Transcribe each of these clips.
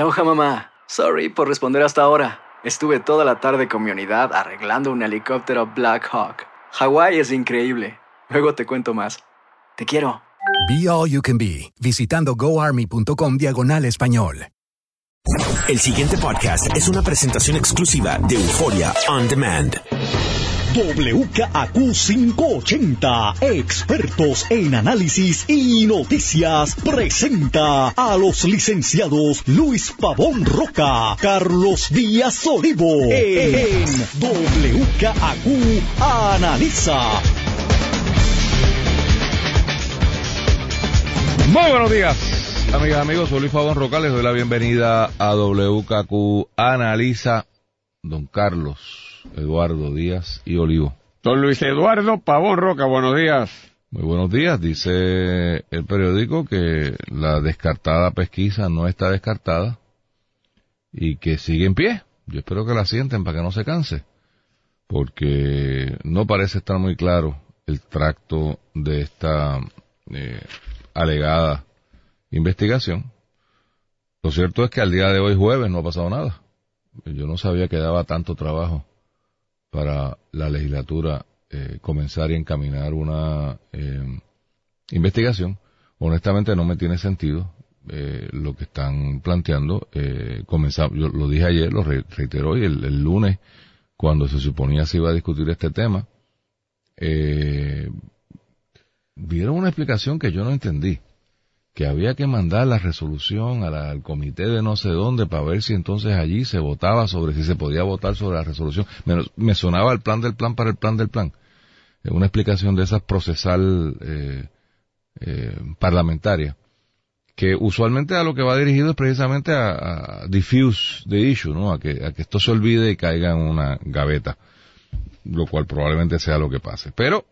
Aloha mamá. Sorry por responder hasta ahora. Estuve toda la tarde con mi unidad arreglando un helicóptero Black Hawk. Hawái es increíble. Luego te cuento más. Te quiero. Be All You Can Be, visitando goarmy.com diagonal español. El siguiente podcast es una presentación exclusiva de Euforia On Demand. WKAQ 580, expertos en análisis y noticias, presenta a los licenciados Luis Pavón Roca, Carlos Díaz Olivo, en WKAQ Analiza. Muy buenos días, amigas amigos. Soy Luis Fabón Roca. Les doy la bienvenida a WKQ Analiza. Don Carlos Eduardo Díaz y Olivo. Don Luis Eduardo Pavón Roca, buenos días. Muy buenos días. Dice el periódico que la descartada pesquisa no está descartada y que sigue en pie. Yo espero que la sienten para que no se canse, porque no parece estar muy claro el tracto de esta eh, alegada investigación. Lo cierto es que al día de hoy jueves no ha pasado nada. Yo no sabía que daba tanto trabajo para la legislatura eh, comenzar y encaminar una eh, investigación. Honestamente no me tiene sentido eh, lo que están planteando. Eh, comenzar, yo lo dije ayer, lo re- reitero hoy, el, el lunes, cuando se suponía se iba a discutir este tema. Eh, dieron una explicación que yo no entendí. Que había que mandar la resolución al comité de no sé dónde para ver si entonces allí se votaba sobre si se podía votar sobre la resolución. Me, me sonaba el plan del plan para el plan del plan. Una explicación de esas procesal eh, eh, parlamentaria que usualmente a lo que va dirigido es precisamente a, a diffuse the issue, ¿no? A que, a que esto se olvide y caiga en una gaveta, lo cual probablemente sea lo que pase. Pero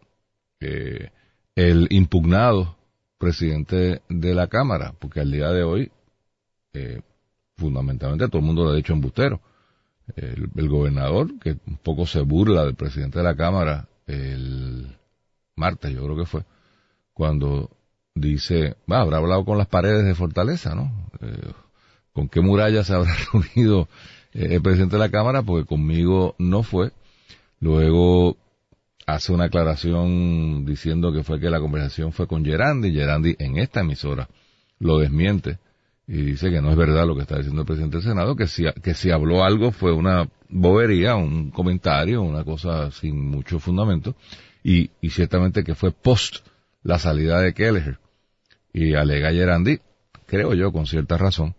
eh, el impugnado presidente de la Cámara, porque al día de hoy, eh, fundamentalmente todo el mundo lo ha dicho embustero. El, el gobernador, que un poco se burla del presidente de la Cámara el martes, yo creo que fue, cuando dice, va, habrá hablado con las paredes de Fortaleza, ¿no? Eh, ¿Con qué muralla se habrá reunido eh, el presidente de la Cámara? Porque conmigo no fue. Luego hace una aclaración diciendo que fue que la conversación fue con Gerandi. Gerandi en esta emisora lo desmiente y dice que no es verdad lo que está diciendo el presidente del Senado, que si, que si habló algo fue una bobería, un comentario, una cosa sin mucho fundamento, y, y ciertamente que fue post la salida de Kelleher. Y alega Gerandi, creo yo con cierta razón,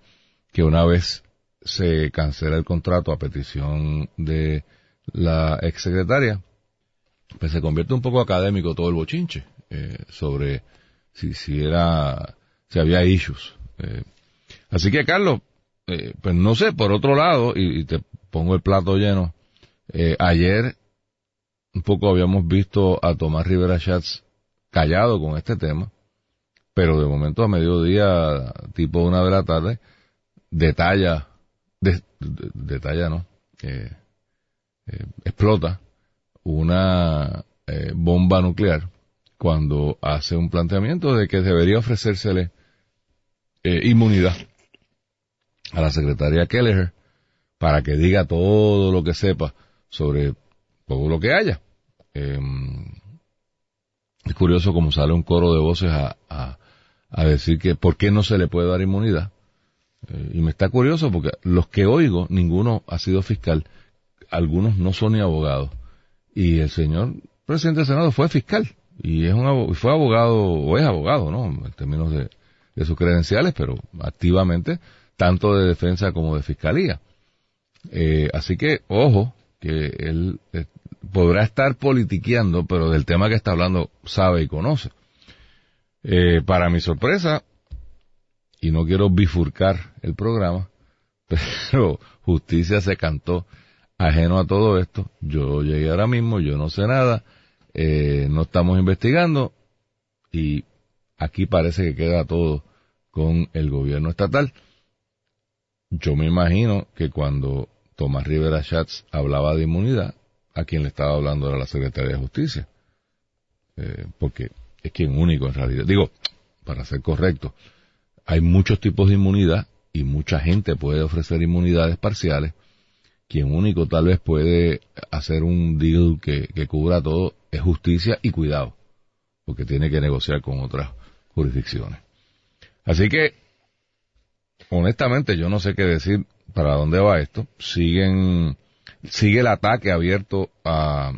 que una vez se cancela el contrato a petición de la exsecretaria, pues se convierte un poco académico todo el bochinche eh, sobre si, si era, si había issues. Eh, así que Carlos, eh, pues no sé, por otro lado, y, te pongo el plato lleno, eh, ayer un poco habíamos visto a Tomás Rivera Schatz callado con este tema, pero de momento a mediodía, tipo una de la tarde, detalla, de- de- detalla no, explota una eh, bomba nuclear cuando hace un planteamiento de que debería ofrecérsele eh, inmunidad a la secretaria Kelleher para que diga todo lo que sepa sobre todo lo que haya. Eh, es curioso como sale un coro de voces a, a, a decir que por qué no se le puede dar inmunidad. Eh, y me está curioso porque los que oigo, ninguno ha sido fiscal, algunos no son ni abogados. Y el señor presidente del Senado fue fiscal y es un fue abogado o es abogado, ¿no? En términos de, de sus credenciales, pero activamente tanto de defensa como de fiscalía. Eh, así que ojo que él eh, podrá estar politiqueando, pero del tema que está hablando sabe y conoce. Eh, para mi sorpresa, y no quiero bifurcar el programa, pero justicia se cantó ajeno a todo esto. Yo llegué ahora mismo, yo no sé nada, eh, no estamos investigando y aquí parece que queda todo con el gobierno estatal. Yo me imagino que cuando Tomás Rivera Schatz hablaba de inmunidad, a quien le estaba hablando era la Secretaría de Justicia. Eh, porque es quien único en realidad. Digo, para ser correcto, hay muchos tipos de inmunidad y mucha gente puede ofrecer inmunidades parciales. Quien único tal vez puede hacer un deal que, que cubra todo es justicia y cuidado, porque tiene que negociar con otras jurisdicciones. Así que, honestamente, yo no sé qué decir para dónde va esto. Siguen, sigue el ataque abierto a,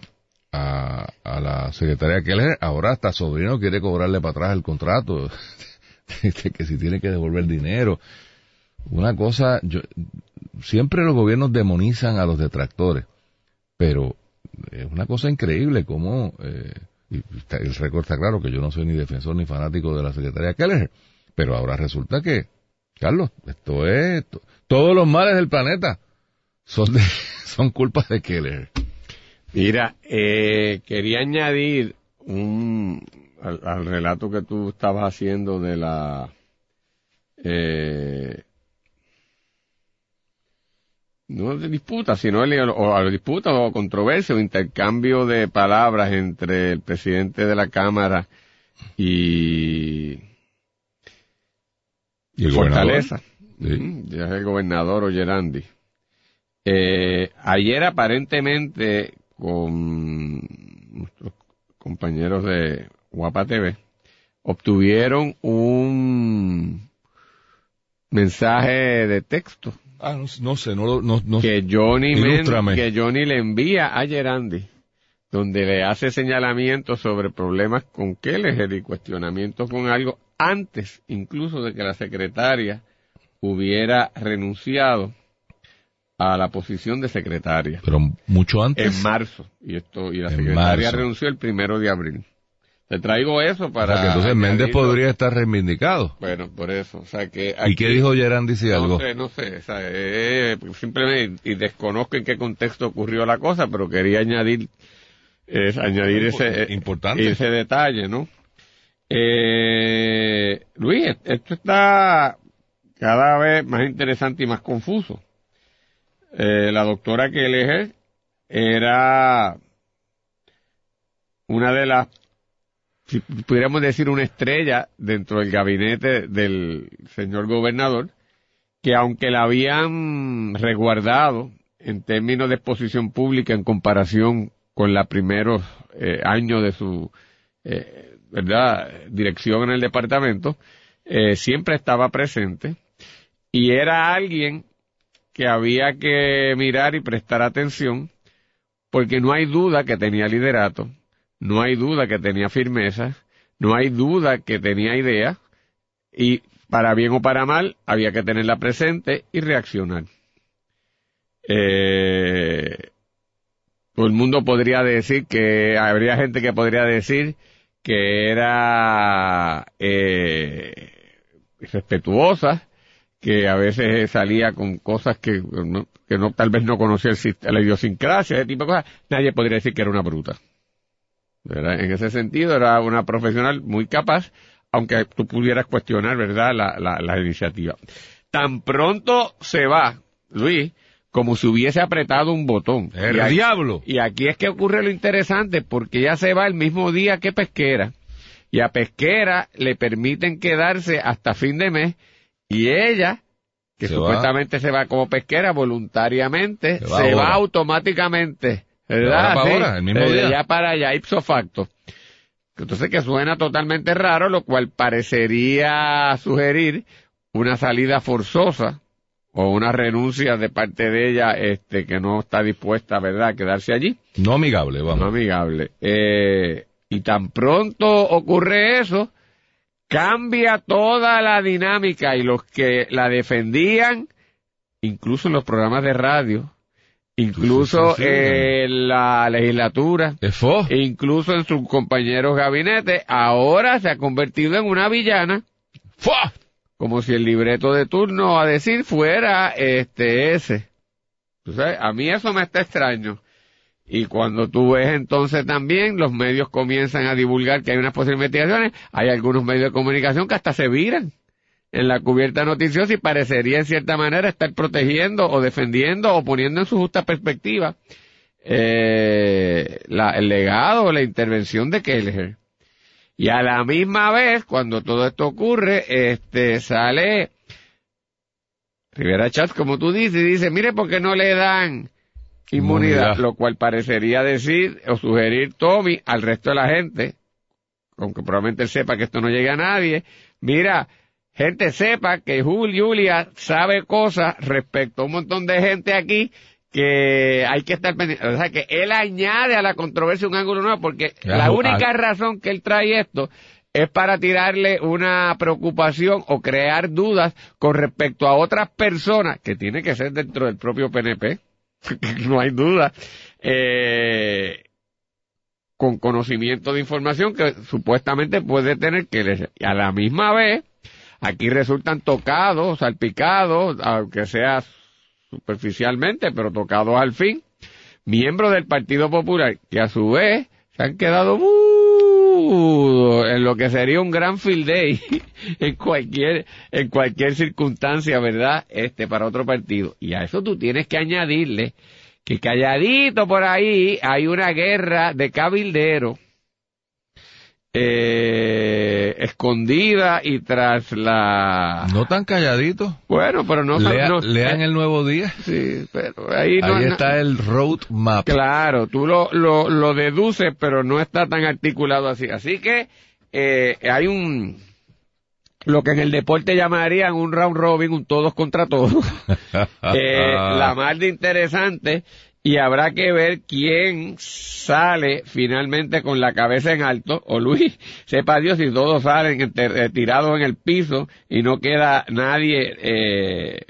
a, a la secretaria Keller. Ahora hasta Sobrino quiere cobrarle para atrás el contrato, que si tiene que devolver dinero. Una cosa, yo, siempre los gobiernos demonizan a los detractores, pero es una cosa increíble como, eh, el récord está claro que yo no soy ni defensor ni fanático de la secretaria Keller, pero ahora resulta que, Carlos, esto es, todos los males del planeta son de, son culpas de Keller. Mira, eh, quería añadir un, al, al, relato que tú estabas haciendo de la, eh, no de disputa, sino el, o a disputa o controversia o intercambio de palabras entre el presidente de la Cámara y, ¿Y el Fortaleza. Sí. Ya es el gobernador Oyerandi. Eh, ayer aparentemente con nuestros compañeros de Guapa TV obtuvieron un mensaje de texto Ah, no, no sé, no, no, no que Johnny Men- que Johnny le envía a Gerandi donde le hace señalamientos sobre problemas con Kelleher y cuestionamientos con algo antes incluso de que la secretaria hubiera renunciado a la posición de secretaria pero mucho antes. en marzo y esto y la En secretaria marzo. renunció el primero de abril te traigo eso O para sea, que entonces Méndez podría estar reivindicado. bueno por eso o sea que ¿Y qué dijo Gerandi si no algo? sé, no sé, o sea, eh, simplemente, y desconozco en qué contexto ocurrió la cosa, pero quería añadir, añadir ese, Importante. ese detalle, ¿no? Eh, Luis, esto está cada vez más interesante y más confuso. Eh, la doctora Kelleher era una de las, si pudiéramos decir, una estrella dentro del gabinete del señor gobernador, que aunque la habían resguardado en términos de exposición pública en comparación con los primeros eh, años de su eh, verdad dirección en el departamento, eh, siempre estaba presente. Y era alguien que había que mirar y prestar atención porque no hay duda que tenía liderato, no hay duda que tenía firmeza, no hay duda que tenía idea y para bien o para mal había que tenerla presente y reaccionar. Eh, el mundo podría decir que habría gente que podría decir que era eh, respetuosa, que a veces salía con cosas que no, tal vez no conocía el, la idiosincrasia, ese tipo de cosas. Nadie podría decir que era una bruta. ¿Verdad? En ese sentido era una profesional muy capaz, aunque tú pudieras cuestionar, ¿verdad?, la, la, la iniciativa. Tan pronto se va, Luis, como si hubiese apretado un botón. ¡El Y aquí- diablo! y aquí es que ocurre lo interesante, porque ella se va el mismo día que Pesquera, y a Pesquera le permiten quedarse hasta fin de mes, y ella, que Se supuestamente se va como pesquera voluntariamente, Se se va automáticamente, ¿verdad? ahora para Sí, ahora, el mismo de día. allá para allá, ipso facto. Entonces que suena totalmente raro, lo cual parecería sugerir una salida forzosa o una renuncia de parte de ella este que no está dispuesta, ¿verdad?, a quedarse allí No amigable, no vamos. amigable. Eh, y tan pronto ocurre eso, cambia toda la dinámica y los que la defendían, incluso en los programas de radio, incluso Sí, sí, sí. en la legislatura, incluso en sus compañeros gabinete, ahora se ha convertido en una villana como si el libreto de turno a decir fuera este ese. A mí eso me está extraño. Y cuando tú ves entonces también los medios comienzan a divulgar que hay unas posibles investigaciones, hay algunos medios de comunicación que hasta se viran en la cubierta noticiosa y parecería en cierta manera estar protegiendo o defendiendo o poniendo en su justa perspectiva eh, la, el legado o la intervención de Kelleher. Y a la misma vez, cuando todo esto ocurre, este sale Rivera Chatz, como tú dices, y dice, mire, ¿por qué no le dan inmunidad? Inmunidad. Lo cual parecería decir o sugerir Tommy al resto de la gente, aunque probablemente él sepa que esto no llega a nadie, mira, gente sepa que Jul- Julia sabe cosas respecto a un montón de gente aquí que hay que estar pendiente. O sea, que él añade a la controversia un ángulo nuevo porque la única ah. razón que él trae esto es para tirarle una preocupación o crear dudas con respecto a otras personas que tiene que ser dentro del propio PNP, no hay duda, eh, con conocimiento de información que supuestamente puede tener que les- a la misma vez aquí resultan tocados, salpicados, aunque sea superficialmente, pero tocados al fin, miembros del Partido Popular que a su vez se han quedado mudos en lo que sería un gran field day en cualquier en cualquier circunstancia, ¿verdad? Este para otro partido. Y a eso tú tienes que añadirle que calladito por ahí hay una guerra de cabilderos eh, escondida y tras la No tan calladito. bueno pero no, Lea- no- lean eh, el nuevo día. sí pero ahí no Ahí está el roadmap. Claro, tú lo, lo, lo deduces, pero no está tan articulado así. Así que eh, hay un, lo que en el deporte llamarían un round robin, un todos contra todos. Eh, la más de interesante y habrá que ver quién sale finalmente con la cabeza en alto, o Luis, sepa Dios si todos salen eh, tirados en el piso y no queda nadie, eh,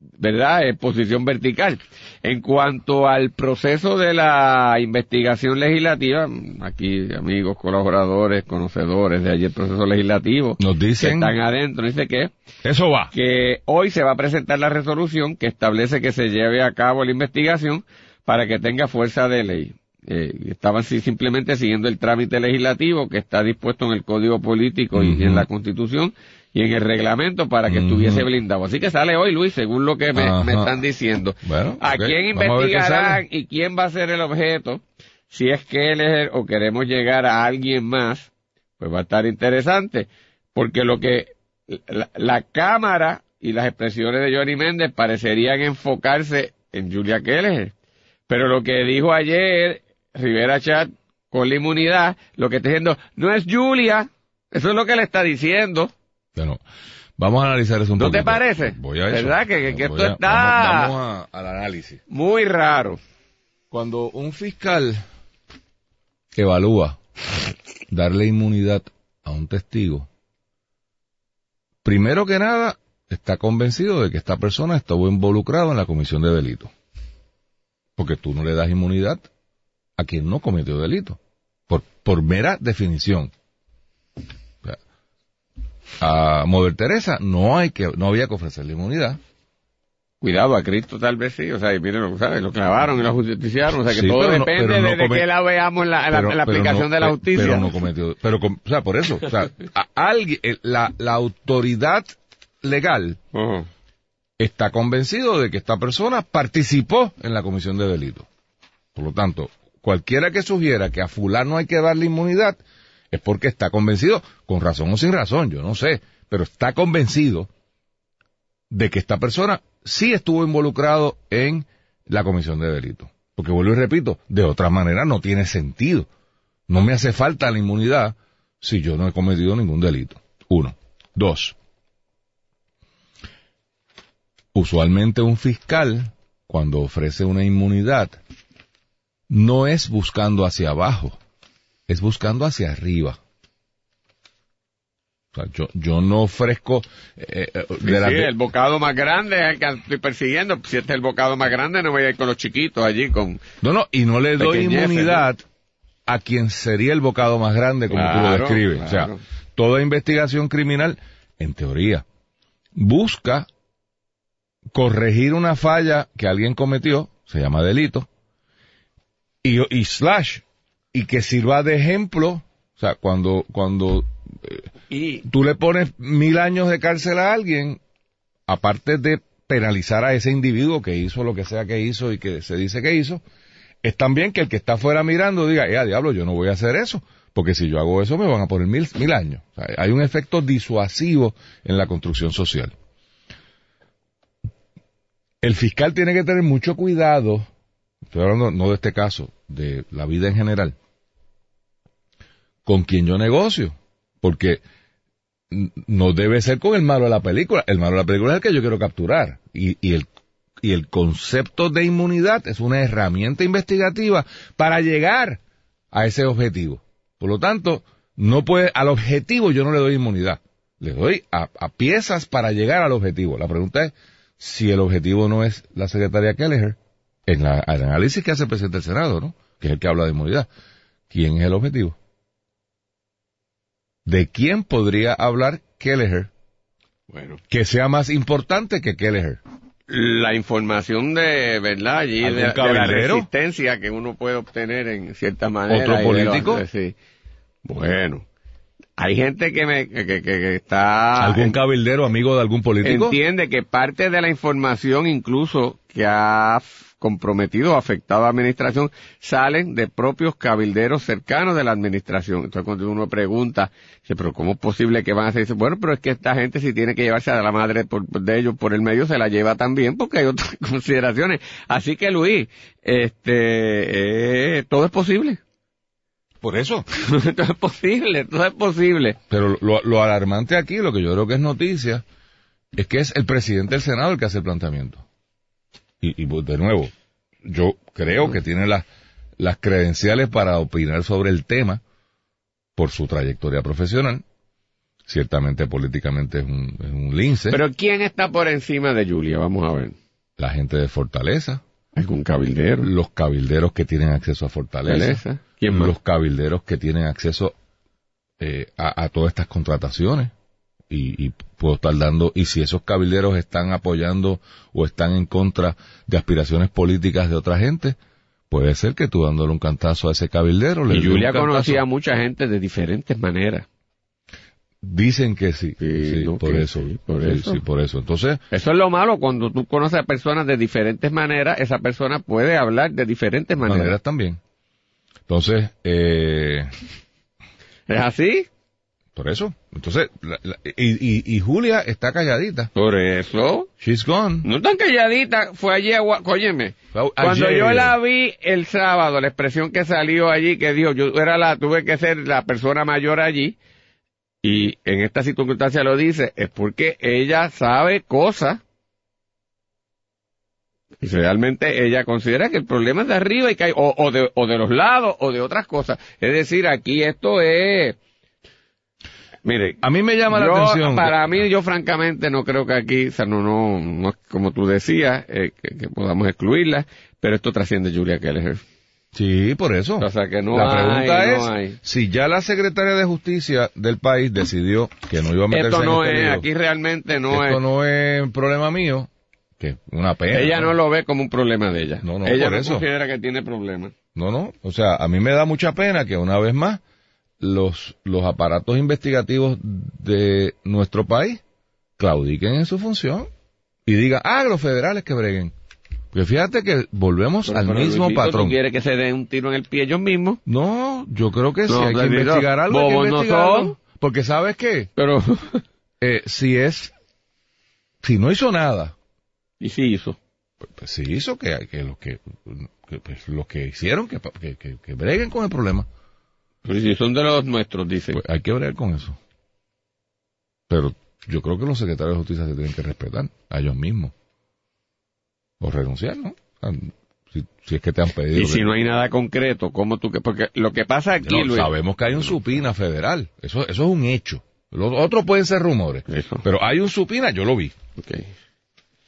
¿verdad?, en posición vertical. En cuanto al proceso de la investigación legislativa, aquí amigos, colaboradores, conocedores de ayer proceso legislativo, Nos que dicen, están adentro, dice que eso va. que hoy se va a presentar la resolución que establece que se lleve a cabo la investigación para que tenga fuerza de ley. Eh, estaban simplemente siguiendo el trámite legislativo que está dispuesto en el Código Político y en la Constitución y en el reglamento para que estuviese blindado. Así que sale hoy, Luis, según lo que me, están diciendo. Bueno, ¿A quién a investigarán y quién va a ser el objeto? Si es que él es el- o queremos llegar a alguien más, pues va a estar interesante. Porque lo que la, la cámara y las expresiones de Johnny Méndez parecerían enfocarse en Julia Keller. Pero lo que dijo ayer Rivera Chat con la inmunidad, lo que está diciendo, no es Julia. Eso es lo que le está diciendo. Bueno, vamos a analizar eso un ¿No poquito. te parece? Voy a eso. ¿Verdad? Que- que- que Voy esto a- está- Vamos, vamos a- al análisis. Muy raro. Cuando un fiscal evalúa darle inmunidad a un testigo, primero que nada está convencido de que esta persona estuvo involucrada en la comisión de delito. Porque tú no le das inmunidad a quien no cometió delito. Por, por mera definición. O sea, a Mover Teresa no hay que, no había que ofrecerle inmunidad. Cuidado, a Cristo tal vez sí, o sea, y miren, lo, ¿sabes? lo clavaron y lo justiciaron, o sea que Sí, todo no- depende no de, de come- que la veamos en la, en la- en la pero aplicación no- de la justicia. Pero no cometió, pero, o sea, por eso, o sea, a- alguien, eh, la, la autoridad legal está convencido de que esta persona participó en la comisión de delito. Por lo tanto, cualquiera que sugiera que a fulano hay que darle inmunidad es porque está convencido, con razón o sin razón, yo no sé, pero está convencido de que esta persona sí estuvo involucrado en la comisión de delito. Porque vuelvo y repito, de otra manera no tiene sentido. No me hace falta la inmunidad si yo no he cometido ningún delito. Uno. Dos. Usualmente un fiscal, cuando ofrece una inmunidad, no es buscando hacia abajo, es buscando hacia arriba. O sea, yo, yo no ofrezco eh, eh, Sí, de la- sí, de- el bocado más grande es el que estoy persiguiendo. Si este es el bocado más grande, no voy a ir con los chiquitos allí con... No, no, y no le doy inmunidad a quien sería el bocado más grande, como tú lo Claro, describes. O sea, claro. toda investigación criminal en teoría, busca corregir una falla que alguien cometió, se llama delito, y, y slash, y que sirva de ejemplo, o sea, cuando, cuando eh, Y tú le pones mil años de cárcel a alguien, aparte de penalizar a ese individuo que hizo lo que sea que hizo y que se dice que hizo, es también que el que está afuera mirando diga, eh, diablo, yo no voy a hacer eso, porque si yo hago eso me van a poner mil, mil años. O sea, hay un efecto disuasivo en la construcción social. El fiscal tiene que tener mucho cuidado, estoy hablando no de este caso, de la vida en general, con quien yo negocio, porque no debe ser con el malo de la película. El malo de la película es el que yo quiero capturar. Y, y el, y el concepto de inmunidad es una herramienta investigativa para llegar a ese objetivo. Por lo tanto, no puede, al objetivo yo no le doy inmunidad. Le doy a, a piezas para llegar al objetivo. La pregunta es si el objetivo no es la secretaria Kelleher, en la, el análisis que hace el presidente del Senado, ¿no? Que es el que habla de inmunidad. ¿Quién es el objetivo? ¿De quién podría hablar Kelleher bueno, que sea más importante que Kelleher? la información de verdad allí de, ¿Algún de la resistencia que uno puede obtener en cierta manera. ¿Otro político? los- sí. Bueno, hay gente que me que, que- que está ¿Algún cabildero amigo de algún político? entiende que parte de la información incluso que ha f- comprometido o afectado a la administración salen de propios cabilderos cercanos de la administración. Entonces cuando uno pregunta, dice, pero ¿cómo es posible que van a hacer eso? Bueno, pero es que esta gente si tiene que llevarse a la madre por- de ellos por el medio, se la lleva también porque hay otras consideraciones. Así que Luis, este, eh, todo es posible. Por eso. todo es posible, todo es posible. Pero lo, lo alarmante aquí, lo que yo creo que es noticia, es que es el presidente del Senado el que hace el planteamiento. Y, y pues, de nuevo, yo creo que tiene las, las credenciales para opinar sobre el tema por su trayectoria profesional. Ciertamente políticamente es un, es un lince. Pero ¿quién está por encima de Julia? Vamos a ver. la gente de Fortaleza, ¿Algún cabildero? los cabilderos que tienen acceso a Fortaleza, Fortaleza. ¿Quién más? los cabilderos que tienen acceso eh, a, a todas estas contrataciones y, y puedo estar dando y si esos cabilderos están apoyando o están en contra de aspiraciones políticas de otra gente puede ser que tú dándole un cantazo a ese cabildero le Y Julia conocía a mucha gente de diferentes maneras. dicen que sí, Sí, sí, no, por que eso sí, por sí, eso. sí, por eso entonces Eso es lo malo, cuando tú conoces a personas de diferentes maneras, esa persona puede hablar de diferentes maneras. maneras también entonces eh, ¿Es así? Por eso. Entonces la- la- y, y, y Julia está calladita. Por eso. she's gone. No tan calladita, fue allí a... Óyeme, cuando yo la vi el sábado, la expresión que salió allí, que dijo, yo era la, tuve que ser la persona mayor allí, y en esta circunstancia lo dice, es porque ella sabe cosas, y realmente ella considera que el problema es de arriba y que hay, o, o de, o de los lados, o de otras cosas. Es decir, aquí esto es, mire, a mí me llama la atención Para mí, yo francamente no creo que aquí, o sea, no, no, no como tú decías, eh, que, que podamos excluirla, pero esto trasciende Julia Keller. Sí, por eso. O sea, que no la hay, pregunta no es hay. si ya la secretaria de justicia del país decidió que no iba a meterse Esto no en este es, lío. aquí realmente no Esto es. no es un problema mío, que una pena. ella no lo ve como un problema de ella. No, no, ella por no eso. considera que tiene problemas. No, no, o sea, a mí me da mucha pena que una vez más los, los aparatos investigativos de nuestro país claudiquen en su función y digan, ah, los federales que breguen. Porque fíjate que volvemos Pero- al pero, mismo Luisito, patrón. ¿Tú quieres que se den un tiro en el pie ellos mismos? No, yo creo que si No, hay que investigar algo, hay que no investigarlo. Porque ¿sabes qué? Pero, Eh, si es, si no hizo nada, y sí hizo. pues, pues sí hizo que, que los que, que, pues, los que hicieron que, que, que breguen con el problema. Pero si son de los nuestros, dice. Pues hay que bregar con eso. Pero yo creo que los secretarios de justicia se tienen que respetar a ellos mismos. O renunciar, ¿no? O sea, si, si es que te han pedido. y si que- no hay nada concreto, ¿cómo tú que? Porque lo que pasa aquí, No, Luis. sabemos que hay un supina federal. Eso, eso es un hecho. Los otros pueden ser rumores. Eso. Pero hay un supina, yo lo vi. Ok.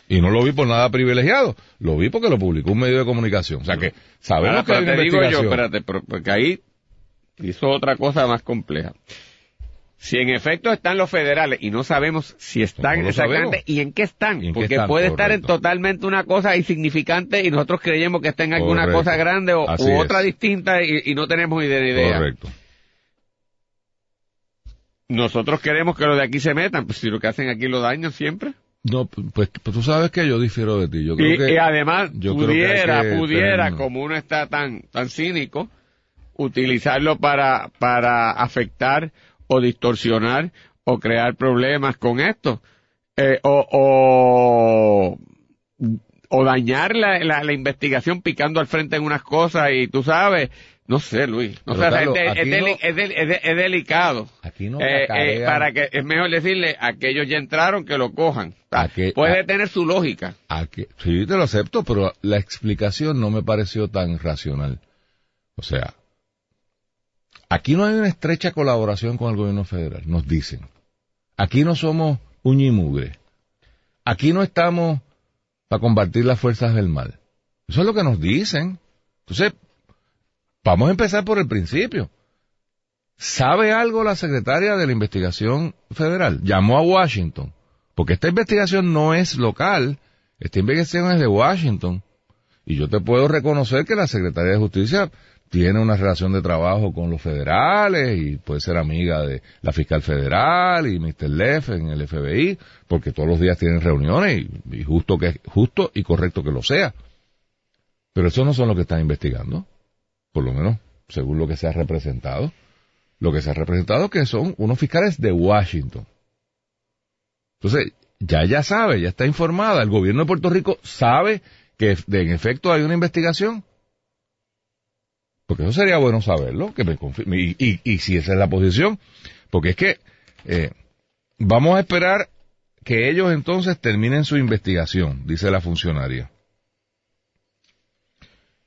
Y no lo vi por nada privilegiado. Lo vi porque lo publicó un medio de comunicación. O sea que sabemos Ahora, que hay una te digo yo, espérate, porque ahí hizo otra cosa más compleja. si en efecto están los federales y no sabemos si están No exactamente sabemos. y en qué están, ¿Y en qué porque están? puede estar en totalmente una cosa insignificante y nosotros creemos que está en alguna Correcto. cosa grande o, es. otra distinta y, y no tenemos idea, idea. Correcto. Nosotros queremos que los de aquí se metan, pues si lo que hacen aquí lo dañan siempre. No, pues, pues tú sabes que yo difiero de ti. Yo creo Y, que y además yo creo que hay pudiera, que pudiera, tener- como uno está tan, tan cínico, utilizarlo para, para afectar o distorsionar o crear problemas con esto. Eh, o, o, o dañar la, la, la investigación picando al frente en unas cosas y tú sabes, no sé, Luis, no Pero, sé, Carlos, es, de- aquí es deli- no- es del- es de- es delicado. aquí no Eh, eh, para que es mejor decirle aquellos ya entraron que lo cojan. A que- puede a- tener su lógica. a que- sí, te lo acepto, pero la explicación no me pareció tan racional. O sea, aquí no hay una estrecha colaboración con el gobierno federal, nos dicen. Aquí no somos uña y mugre. Aquí no estamos para combatir las fuerzas del mal. Eso es lo que nos dicen. Entonces, vamos a empezar por el principio. ¿Sabe algo la secretaria de la investigación federal? Llamó a Washington, porque esta investigación no es local, esta investigación es de Washington. Y yo te puedo reconocer que la secretaria de Justicia tiene una relación de trabajo con los federales y puede ser amiga de la fiscal federal y Mr. Leff en el FBI, porque todos los días tienen reuniones y, y justo que justo y correcto que lo sea. Pero eso no son lo que están investigando, por lo menos según lo que se ha representado. Lo que se ha representado que son unos fiscales de Washington. Entonces, ya ya sabe, ya está informada, el gobierno de Puerto Rico sabe que en efecto hay una investigación. Porque eso sería bueno saberlo, que me confirme. Y, y, si esa es la posición, porque es que eh, vamos a esperar que ellos entonces terminen su investigación, dice la funcionaria.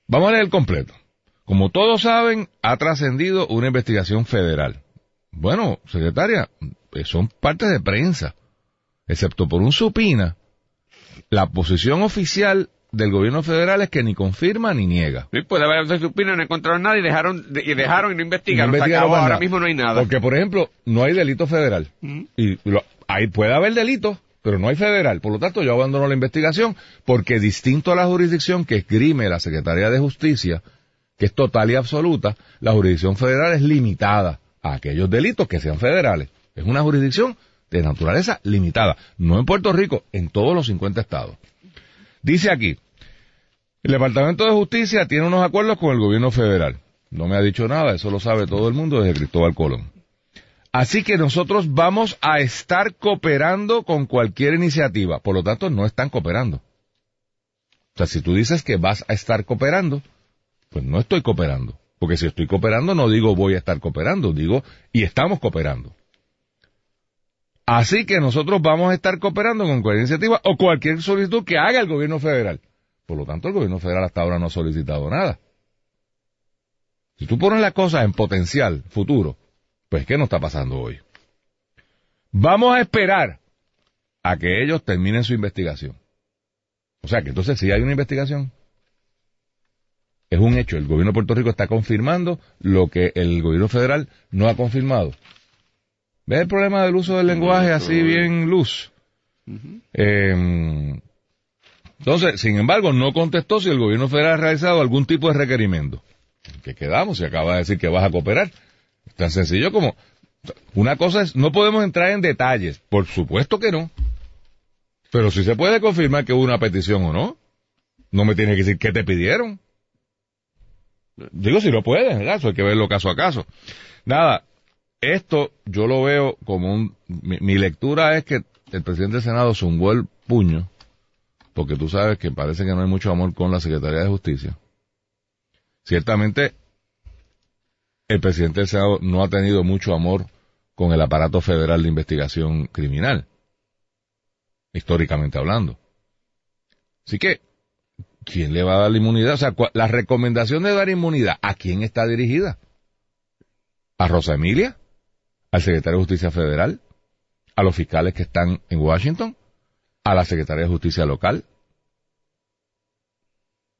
Vamos a leer el completo. Como todos saben, ha trascendido una investigación federal. Bueno, secretaria, eh, son partes de prensa, excepto por un supina. La posición oficial del gobierno federal es que ni confirma ni niega. Sí, puede haber de supina, no encontraron nada y dejaron y dejaron y no investigaron. No investigaron acabó, ahora mismo no hay nada. Porque, por ejemplo, no hay delito federal. Ujú. Y lo- ahí puede haber delito, pero no hay federal. Por lo tanto, yo abandono la investigación porque distinto a la jurisdicción que esgrime la Secretaría de Justicia, que es total y absoluta, la jurisdicción federal es limitada a aquellos delitos que sean federales. Es una jurisdicción de naturaleza limitada. No en Puerto Rico, en todos los 50 estados. Dice aquí, el Departamento de Justicia tiene unos acuerdos con el gobierno federal. No me ha dicho nada, eso lo sabe todo el mundo desde Cristóbal Colón. Así que nosotros vamos a estar cooperando con cualquier iniciativa. Por lo tanto, no están cooperando. O sea, si tú dices que vas a estar cooperando, pues no estoy cooperando. Porque si estoy cooperando, no digo voy a estar cooperando, digo y estamos cooperando. Así que nosotros vamos a estar cooperando con cualquier iniciativa o cualquier solicitud que haga el gobierno federal. Por lo tanto, el gobierno federal hasta ahora no ha solicitado nada. Si tú pones las cosas en potencial futuro, pues ¿qué nos está pasando hoy? Vamos a esperar a que ellos terminen su investigación. O sea que entonces si hay una investigación, es un hecho. El gobierno de Puerto Rico está confirmando lo que el gobierno federal no ha confirmado. ¿Ves el problema del uso del lenguaje así bien luz? Eh, entonces, sin embargo, no contestó si el gobierno federal ha realizado algún tipo de requerimiento. ¿Qué quedamos? Se acaba de decir que vas a cooperar. Tan sencillo como... Una cosa es, no podemos entrar en detalles. Por supuesto que no. Pero si se puede confirmar que hubo una petición o no. No me tiene que decir qué te pidieron. Digo si lo puedes. Eso hay que verlo caso a caso. Nada, esto yo lo veo como un... Mi, mi lectura es que el presidente del Senado zumbó el puño, porque tú sabes que parece que no hay mucho amor con la Secretaría de Justicia. Ciertamente, el presidente del Senado no ha tenido mucho amor con el aparato federal de investigación criminal, históricamente hablando. Así que, ¿quién le va a dar la inmunidad? O sea, la recomendación de dar inmunidad, ¿a quién está dirigida? ¿A Rosa Emilia? ¿Al secretario de Justicia Federal? ¿A los fiscales que están en Washington? ¿A la Secretaría de Justicia local?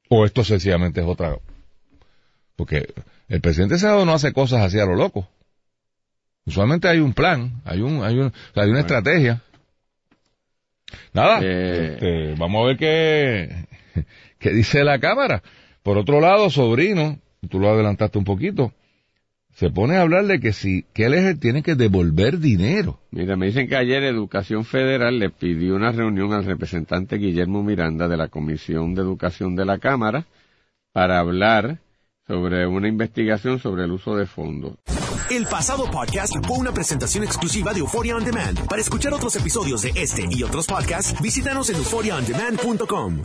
¿O esto sencillamente es otra? Porque el presidente Senado no hace cosas así a lo loco. Usualmente hay un plan, hay un, hay un, hay una estrategia. Nada, Eh. este, vamos a ver qué, qué dice la cámara. Por otro lado, sobrino, tú lo adelantaste un poquito, se pone a hablar de que si, que él es el tiene que devolver dinero. Mira, me dicen que ayer Educación Federal le pidió una reunión al representante Guillermo Miranda de la Comisión de Educación de la Cámara para hablar sobre una investigación sobre el uso de fondos. El pasado podcast fue una presentación exclusiva de Euphoria On Demand. Para escuchar otros episodios de este y otros podcasts, visítanos en euphoriaondemand.com.